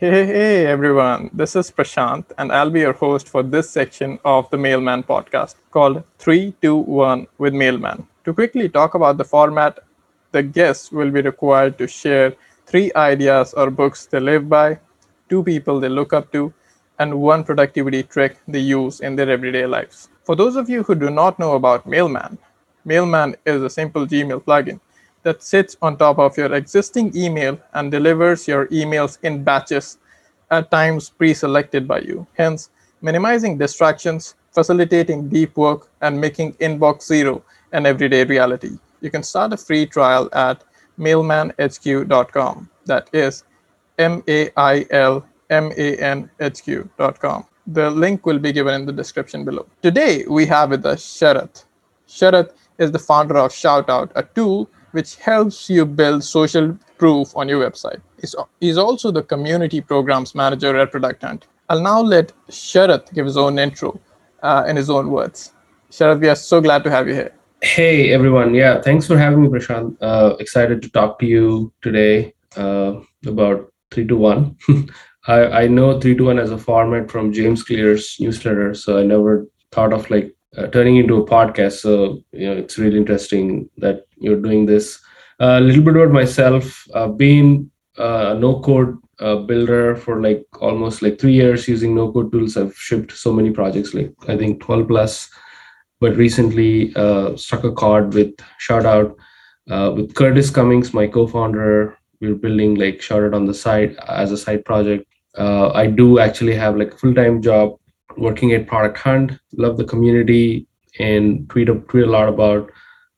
Hey, hey, everyone. This is Prashant, and I'll be your host for this section of the Mailman podcast called 321 with Mailman. To quickly talk about the format, the guests will be required to share three ideas or books they live by, two people they look up to, and one productivity trick they use in their everyday lives. For those of you who do not know about Mailman, Mailman is a simple Gmail plugin that sits on top of your existing email and delivers your emails in batches at times pre-selected by you, hence minimizing distractions, facilitating deep work, and making inbox zero an everyday reality. You can start a free trial at mailmanhq.com. That is M-A-I-L-M-A-N-H-Q.com. The link will be given in the description below. Today, we have with us Sharath. Sharath is the founder of Shoutout, a tool which helps you build social proof on your website. He's also the community programs manager at Product Hunt. I'll now let Sharath give his own intro uh, in his own words. Sharath, we are so glad to have you here. Hey, everyone. Yeah, thanks for having me, Prashant. Uh, excited to talk to you today uh, about 321. I, I know 3 to 1 as a format from James Clear's newsletter, so I never thought of like uh, turning into a podcast. So you know, it's really interesting that you're doing this. Uh, a little bit about myself. I've been uh, a no-code uh, builder for like almost like three years using no-code tools. I've shipped so many projects, like I think 12 plus. But recently uh, struck a chord with Shoutout uh, with Curtis Cummings, my co-founder. We're building like Shoutout on the side as a side project. I do actually have like a full-time job working at Product Hunt. Love the community and tweet a, tweet a lot about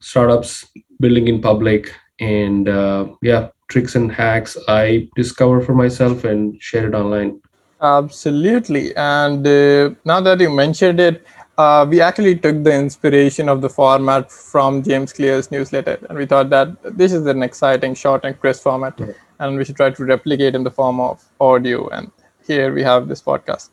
startups building in public and uh, yeah, tricks and hacks I discover for myself and share it online. Absolutely. And uh, now that you mentioned it, uh, we actually took the inspiration of the format from James Clear's newsletter, and we thought that this is an exciting, short, and crisp format, and we should try to replicate in the form of audio. And here we have this podcast.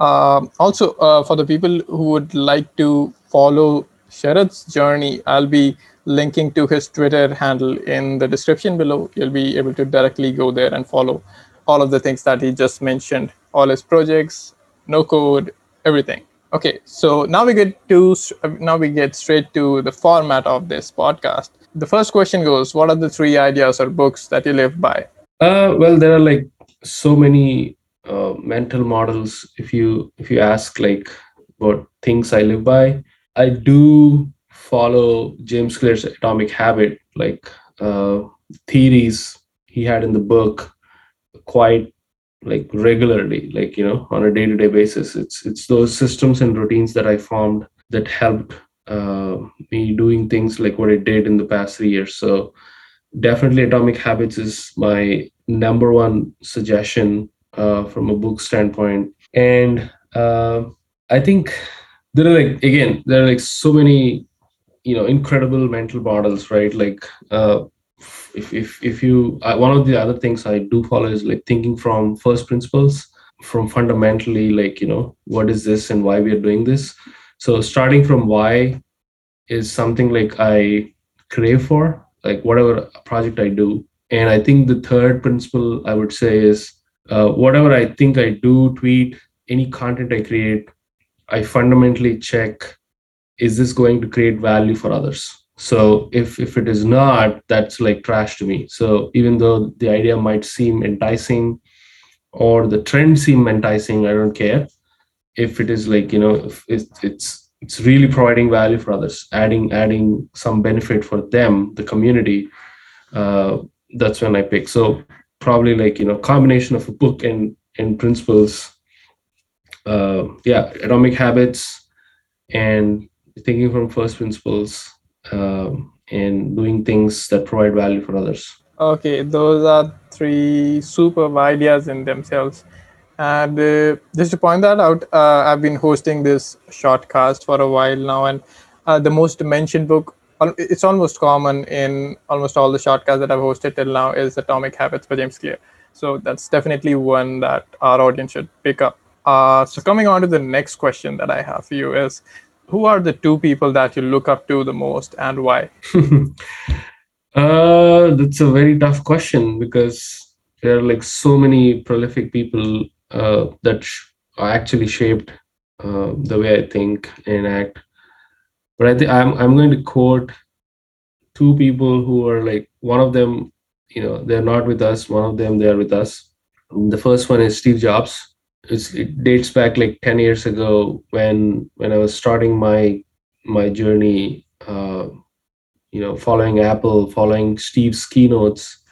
Um, also, uh, for the people who would like to follow Sharath's journey, I'll be linking to his Twitter handle in the description below. You'll be able to directly go there and follow all of the things that he just mentioned, all his projects, no code, everything. Okay, so now we get to now we get straight to the format of this podcast. The first question goes: What are the three ideas or books that you live by? Uh, well, there are like so many uh, mental models if you if you ask like what things i live by i do follow james clear's atomic habit like uh, theories he had in the book quite like regularly like you know on a day-to-day basis. It's it's those systems and routines that i formed that helped uh, me doing things like what i did in the past three years. So definitely atomic habits is my number one suggestion uh, from a book standpoint. And uh, I think there are like again there are like so many you know incredible mental models, right? Like uh, if if if you uh, one of the other things I do follow is like thinking from first principles, from fundamentally like you know what is this and why we are doing this. So starting from why is something like I crave for, like whatever project I do. And I think the third principle I would say is uh, whatever I think I do, tweet, any content I create, I fundamentally check is this going to create value for others? So if if it is not, that's like trash to me. So even though the idea might seem enticing or the trend seem enticing, I don't care. If it is like, you know, it's it's it's really providing value for others, adding adding some benefit for them, the community, uh, that's when I pick. So probably like you know combination of a book and and principles uh yeah atomic habits and thinking from first principles uh, and doing things that provide value for others. Okay those are three superb ideas in themselves. And uh, just to point that out uh, i've been hosting this shortcast for a while now and uh, the most mentioned book it's almost common in almost all the shortcasts that I've hosted till now is Atomic Habits by James Clear. So that's definitely one that our audience should pick up. Uh, so coming on to the next question that I have for you is, who are the two people that you look up to the most and why? uh, that's a very tough question because there are like so many prolific people uh, that sh- actually shaped uh, the way I think and act. But I think I'm I'm going to quote two people who are like one of them, you know, they're not with us. One of them they are with us. The first one is Steve Jobs. It's, it dates back like ten years ago when when I was starting my my journey. Uh, you know, following Apple, following Steve's keynotes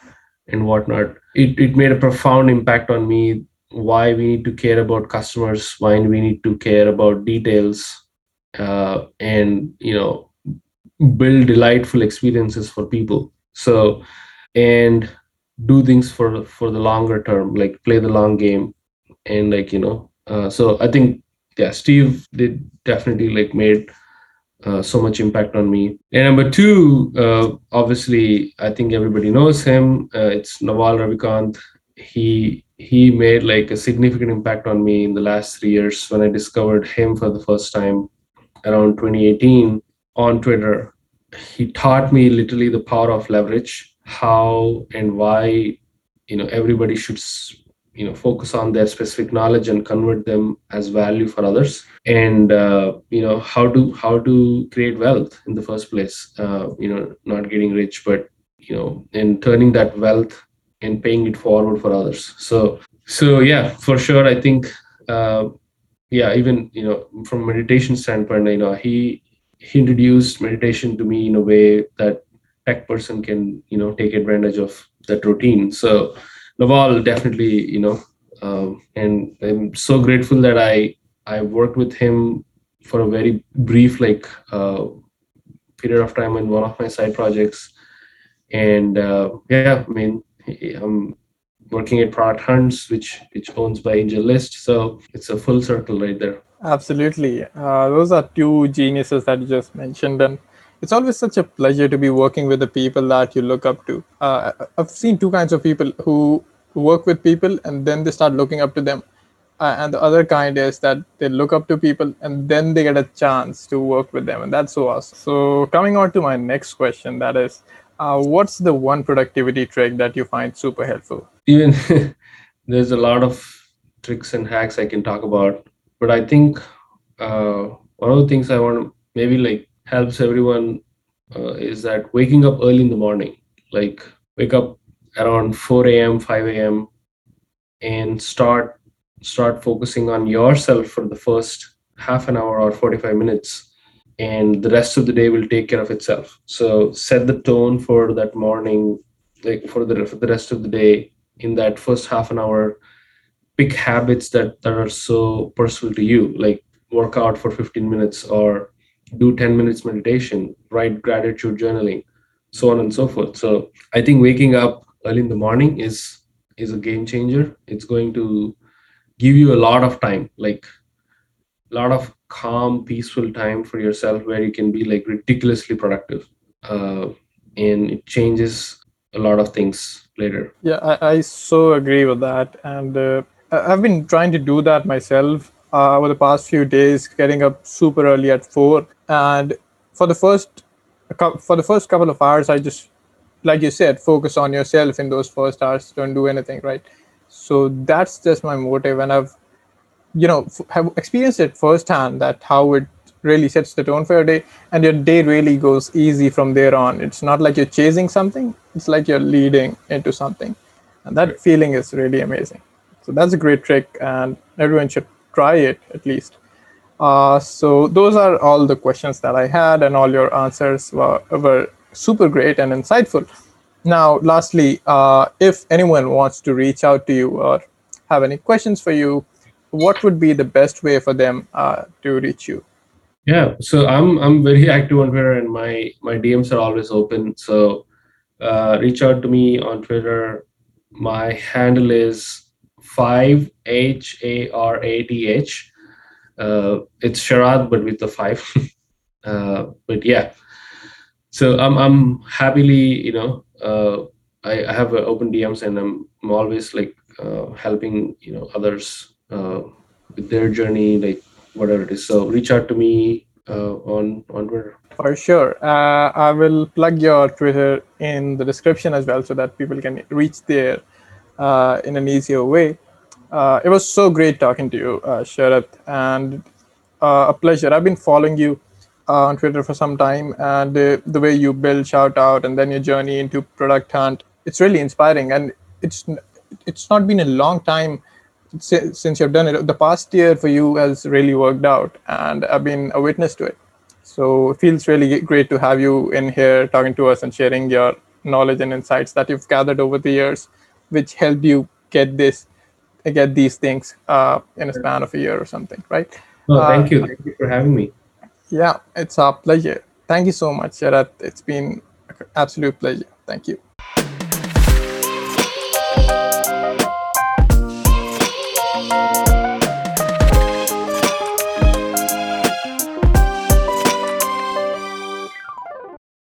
and whatnot. It it made a profound impact on me why we need to care about customers why we need to care about details uh, and you know build delightful experiences for people. So and do things for for the longer term like play the long game and like you know uh, so i think yeah steve did definitely like made uh, so much impact on me. And number two uh, obviously i think everybody knows him. Uh, it's naval ravikant. He he made like a significant impact on me in the last three years when I discovered him for the first time around 2018 on Twitter. He taught me literally the power of leverage, how and why you know everybody should you know focus on their specific knowledge and convert them as value for others and uh, you know how to how to create wealth in the first place uh, you know not getting rich but you know and turning that wealth and paying it forward for others so so yeah for sure i think uh, yeah even you know from meditation standpoint you know he he introduced meditation to me in a way that tech person can you know take advantage of that routine. So naval definitely you know um, and i'm so grateful that i i worked with him for a very brief like uh, period of time in one of my side projects. And uh, yeah i mean I'm working at Product Hunts, which which owns by AngelList. So it's a full circle right there. Absolutely, uh, those are two geniuses that you just mentioned, and it's always such a pleasure to be working with the people that you look up to. Uh, I've seen two kinds of people who work with people and then they start looking up to them. Uh, and the other kind is that they look up to people and then they get a chance to work with them. And that's so awesome. So, coming on to my next question that is, uh, what's the one productivity trick that you find super helpful? Even there's a lot of tricks and hacks I can talk about, but I think uh, one of the things I want to maybe like helps everyone uh, is that waking up early in the morning, like wake up around 4 a.m., 5 a.m., and start start focusing on yourself for the first half an hour or 45 minutes and the rest of the day will take care of itself so set the tone for that morning like for the for the rest of the day in that first half an hour pick habits that that are so personal to you like work out for 15 minutes or do 10 minutes meditation write gratitude journaling so on and so forth. So i think waking up early in the morning is is a game changer. It's going to give you a lot of time like a lot of calm peaceful time for yourself where you can be like ridiculously productive. Uh, and it changes a lot of things later. Yeah i, I so agree with that. And uh, i've been trying to do that myself uh, over the past few days getting up super early at 4 and for the first for the first couple of hours i just like you said focus on yourself in those first hours. Don't do anything right? So that's just my motive. And i've you know have experienced it firsthand that how it really sets the tone for your day and your day really goes easy from there on. It's not like you're chasing something it's like you're leading into something. And that right. feeling is really amazing. So that's a great trick and everyone should try it at least. Uh, so those are all the questions that i had and all your answers were, were super great and insightful. Now lastly uh, if anyone wants to reach out to you or have any questions for you what would be the best way for them uh, to reach you? Yeah, so I'm I'm very active on Twitter, and my my DMs are always open. So uh, reach out to me on Twitter. My handle is five H A R A T H. Uh, it's Sharath, but with the five. uh, but yeah, so I'm I'm happily you know uh, I, I have open DMs and I'm, I'm always like uh, helping you know others uh, with their journey, like whatever it is. So reach out to me uh, on on Twitter. For sure, uh, I will plug your Twitter in the description as well, so that people can reach there uh, in an easier way. Uh, it was so great talking to you, uh, Sharath, and uh, a pleasure. I've been following you uh, on Twitter for some time, and the way you build Shout Out and then your journey into Product Hunt, it's really inspiring. And it's it's not been a long time since you've done it. The past year for you has really worked out, and I've been a witness to it. So it feels really great to have you in here talking to us and sharing your knowledge and insights that you've gathered over the years, which helped you get this, get these things uh, in a span of a year or something, right? No, thank Uh, you. Thank you for having me. Yeah, it's a pleasure. Thank you so much, Sharath. It's been an absolute pleasure. Thank you.